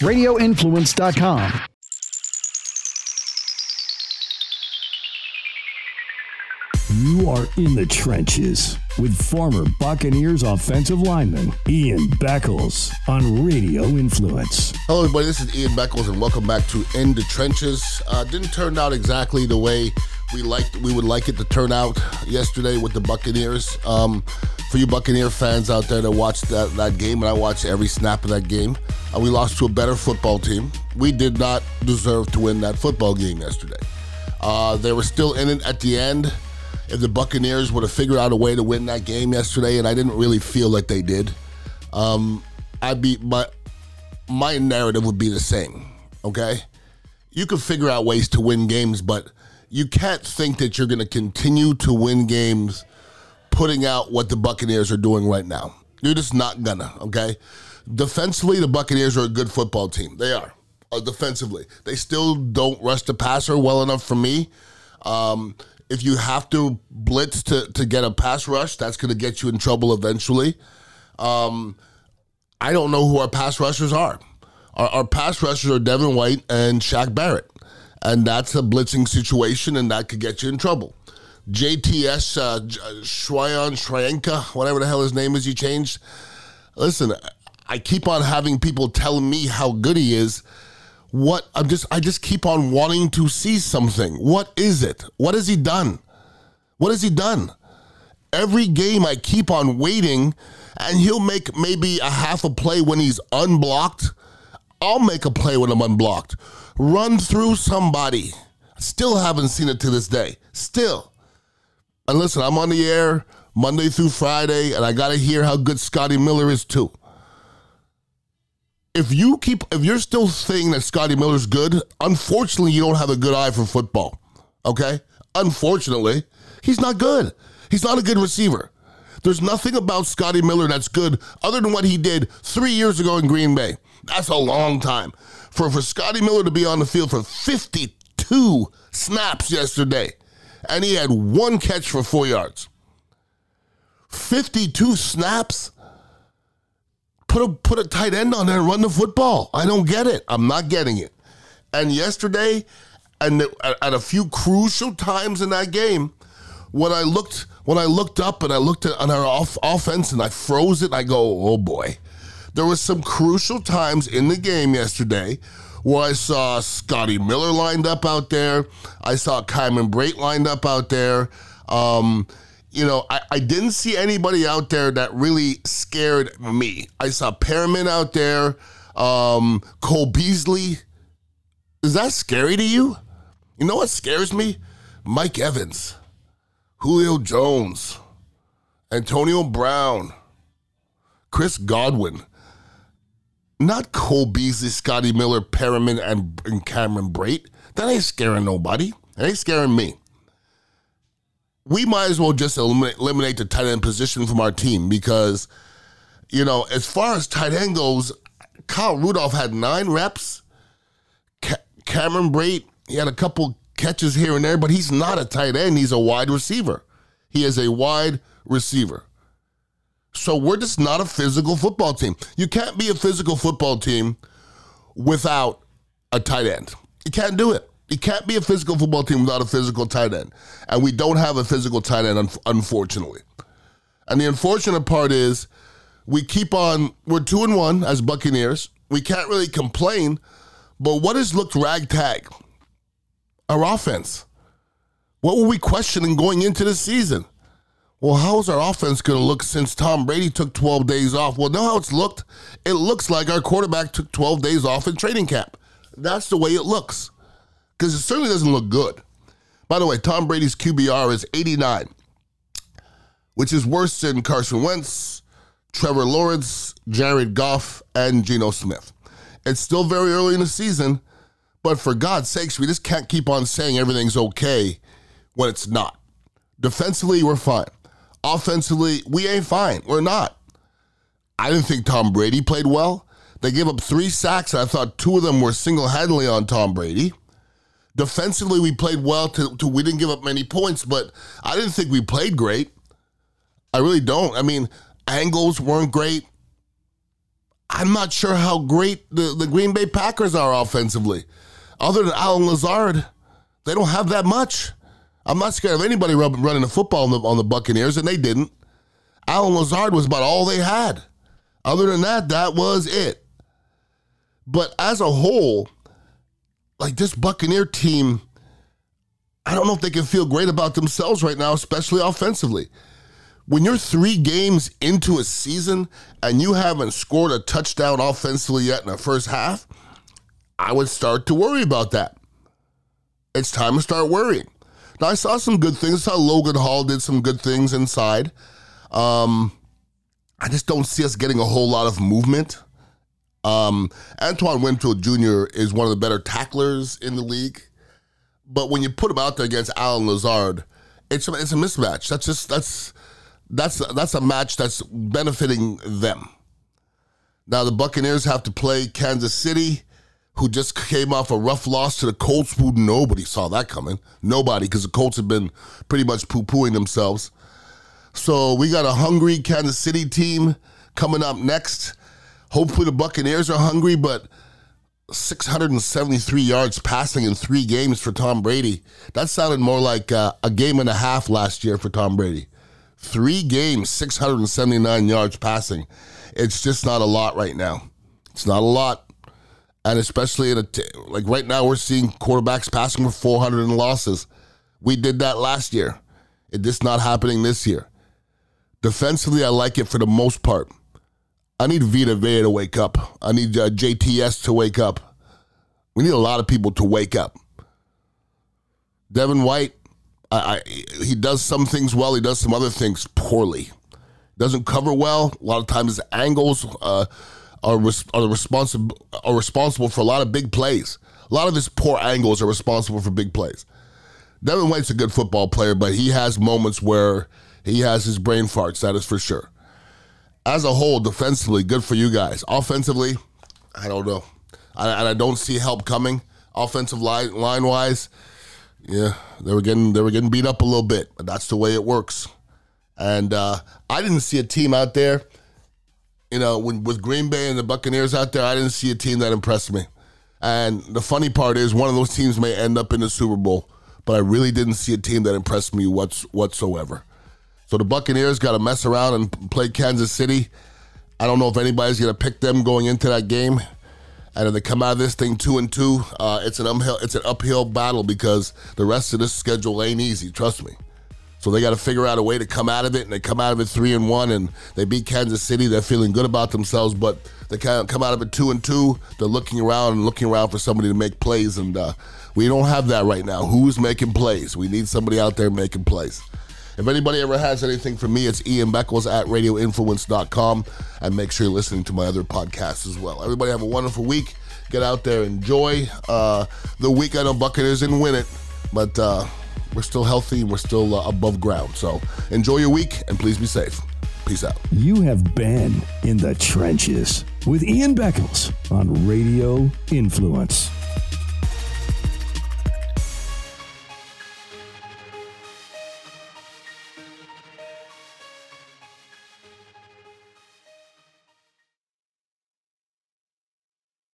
radioinfluence.com. You are in the trenches with former Buccaneers offensive lineman Ian Beckles on Radio Influence. Hello, everybody. This is Ian Beckles, and welcome back to In the Trenches. Uh, didn't turn out exactly the way we liked. We would like it to turn out yesterday with the Buccaneers. Um, for you Buccaneer fans out there that watched that, that game, and I watched every snap of that game, uh, we lost to a better football team. We did not deserve to win that football game yesterday. Uh, they were still in it at the end if the Buccaneers would have figured out a way to win that game yesterday, and I didn't really feel like they did, um, I'd be my my narrative would be the same. Okay, you can figure out ways to win games, but you can't think that you're going to continue to win games putting out what the Buccaneers are doing right now. You're just not gonna. Okay, defensively, the Buccaneers are a good football team. They are. Uh, defensively, they still don't rush the passer well enough for me. Um, if you have to blitz to, to get a pass rush, that's going to get you in trouble eventually. Um, I don't know who our pass rushers are. Our, our, pass rushers are Devin White and Shaq Barrett. And that's a blitzing situation, and that could get you in trouble. JTS, uh, Shwayan Shrianka, whatever the hell his name is, he changed. Listen, I keep on having people tell me how good he is what I'm just I just keep on wanting to see something. What is it? What has he done? What has he done? Every game I keep on waiting and he'll make maybe a half a play when he's unblocked. I'll make a play when I'm unblocked. Run through somebody. Still haven't seen it to this day. Still. And listen, I'm on the air Monday through Friday, and I got to hear how good Scotty Miller is too if you keep if you're still saying that Scotty Miller's good, unfortunately you don't have a good eye for football. Okay? Unfortunately, he's not good. He's not a good receiver. There's nothing about Scotty Miller that's good other than what he did three years ago in Green Bay. That's a long time. For for Scotty Miller to be on the field for 52 snaps yesterday, and he had one catch for four yards. 52 snaps? put a put a tight end on there and run the football. I don't get it. I'm not getting it. And yesterday, and at a few crucial times in that game, when I looked when I looked up and I looked at on our off, offense and I froze it, I go, oh boy. There was some crucial times in the game yesterday where I saw Scotty Miller lined up out there. I saw Cameron Brate lined up out there. Um, you know, I, I didn't see anybody out there that really scared me. I saw Perriman out there, um, Cole Beasley. Is that scary to you? You know what scares me? Mike Evans, Julio Jones, Antonio Brown, Chris Godwin. Not Cole Beasley, Scotty Miller, Perriman, and, and Cameron Brate. That ain't scaring nobody. That ain't scaring me we might as well just eliminate, eliminate the tight end position from our team because, you know, as far as tight end goes, Kyle Rudolph had nine reps. Ca- Cameron Brate, he had a couple catches here and there, but he's not a tight end. He's a wide receiver. He is a wide receiver. So we're just not a physical football team. You can't be a physical football team without a tight end. You can't do it. You can't be a physical football team without a physical tight end. And we don't have a physical tight end, un- unfortunately. And the unfortunate part is we keep on, we're two and one as Buccaneers. We can't really complain, but what has looked ragtag? Our offense. What were we questioning going into the season? Well, how's our offense going to look since Tom Brady took 12 days off? Well, know how it's looked? It looks like our quarterback took 12 days off in training camp. That's the way it looks because it certainly doesn't look good. By the way, Tom Brady's QBR is 89, which is worse than Carson Wentz, Trevor Lawrence, Jared Goff, and Geno Smith. It's still very early in the season, but for God's sakes, we just can't keep on saying everything's okay when it's not. Defensively, we're fine. Offensively, we ain't fine. We're not. I didn't think Tom Brady played well. They gave up three sacks, I thought two of them were single handedly on Tom Brady. Defensively, we played well. To, to, we didn't give up many points, but I didn't think we played great. I really don't. I mean, angles weren't great. I'm not sure how great the, the Green Bay Packers are offensively. Other than Allen Lazard, they don't have that much. I'm not scared of anybody running the football on the, on the Buccaneers, and they didn't. Allen Lazard was about all they had. Other than that, that was it. But as a whole, like this Buccaneer team, I don't know if they can feel great about themselves right now, especially offensively. When you're three games into a season and you haven't scored a touchdown offensively yet in the first half, I would start to worry about that. It's time to start worrying. I saw some good things. I saw Logan Hall did some good things inside. Um, I just don't see us getting a whole lot of movement. Um, Antoine Winfield Jr. is one of the better tacklers in the league, but when you put him out there against Allen Lazard, it's a, it's a mismatch. That's just that's that's that's a match that's benefiting them. Now the Buccaneers have to play Kansas City, who just came off a rough loss to the Colts, who nobody saw that coming. Nobody, because the Colts have been pretty much poo pooing themselves. So we got a hungry Kansas City team coming up next. Hopefully the Buccaneers are hungry, but 673 yards passing in three games for Tom Brady. That sounded more like uh, a game and a half last year for Tom Brady. Three games, 679 yards passing. It's just not a lot right now. It's not a lot. And especially in a t- like right now, we're seeing quarterbacks passing for 400 in losses. We did that last year. It's just not happening this year. Defensively, I like it for the most part. I need Vita Vea to wake up. I need uh, JTS to wake up. We need a lot of people to wake up. Devin White, I, I, he does some things well. He does some other things poorly. Doesn't cover well. A lot of times angles uh, are res- are responsible are responsible for a lot of big plays. A lot of his poor angles are responsible for big plays. Devin White's a good football player, but he has moments where he has his brain farts. That is for sure as a whole, defensively, good for you guys. Offensively, I don't know. I, I don't see help coming. Offensive line line wise, yeah, they were getting they were getting beat up a little bit, but that's the way it works. And uh, I didn't see a team out there, you know, when, with Green Bay and the Buccaneers out there. I didn't see a team that impressed me. And the funny part is, one of those teams may end up in the Super Bowl, but I really didn't see a team that impressed me what's, whatsoever. So the Buccaneers got to mess around and play Kansas City. I don't know if anybody's going to pick them going into that game. And if they come out of this thing two and two, uh, it's an uphill it's an uphill battle because the rest of this schedule ain't easy. Trust me. So they got to figure out a way to come out of it, and they come out of it three and one, and they beat Kansas City. They're feeling good about themselves, but they kind of come out of it two and two. They're looking around and looking around for somebody to make plays, and uh, we don't have that right now. Who's making plays? We need somebody out there making plays. If anybody ever has anything for me, it's Ian Beckles at radioinfluence.com. And make sure you're listening to my other podcasts as well. Everybody have a wonderful week. Get out there, enjoy uh, the week. I know Buccaneers didn't win it, but uh, we're still healthy and we're still uh, above ground. So enjoy your week and please be safe. Peace out. You have been in the trenches with Ian Beckles on Radio Influence.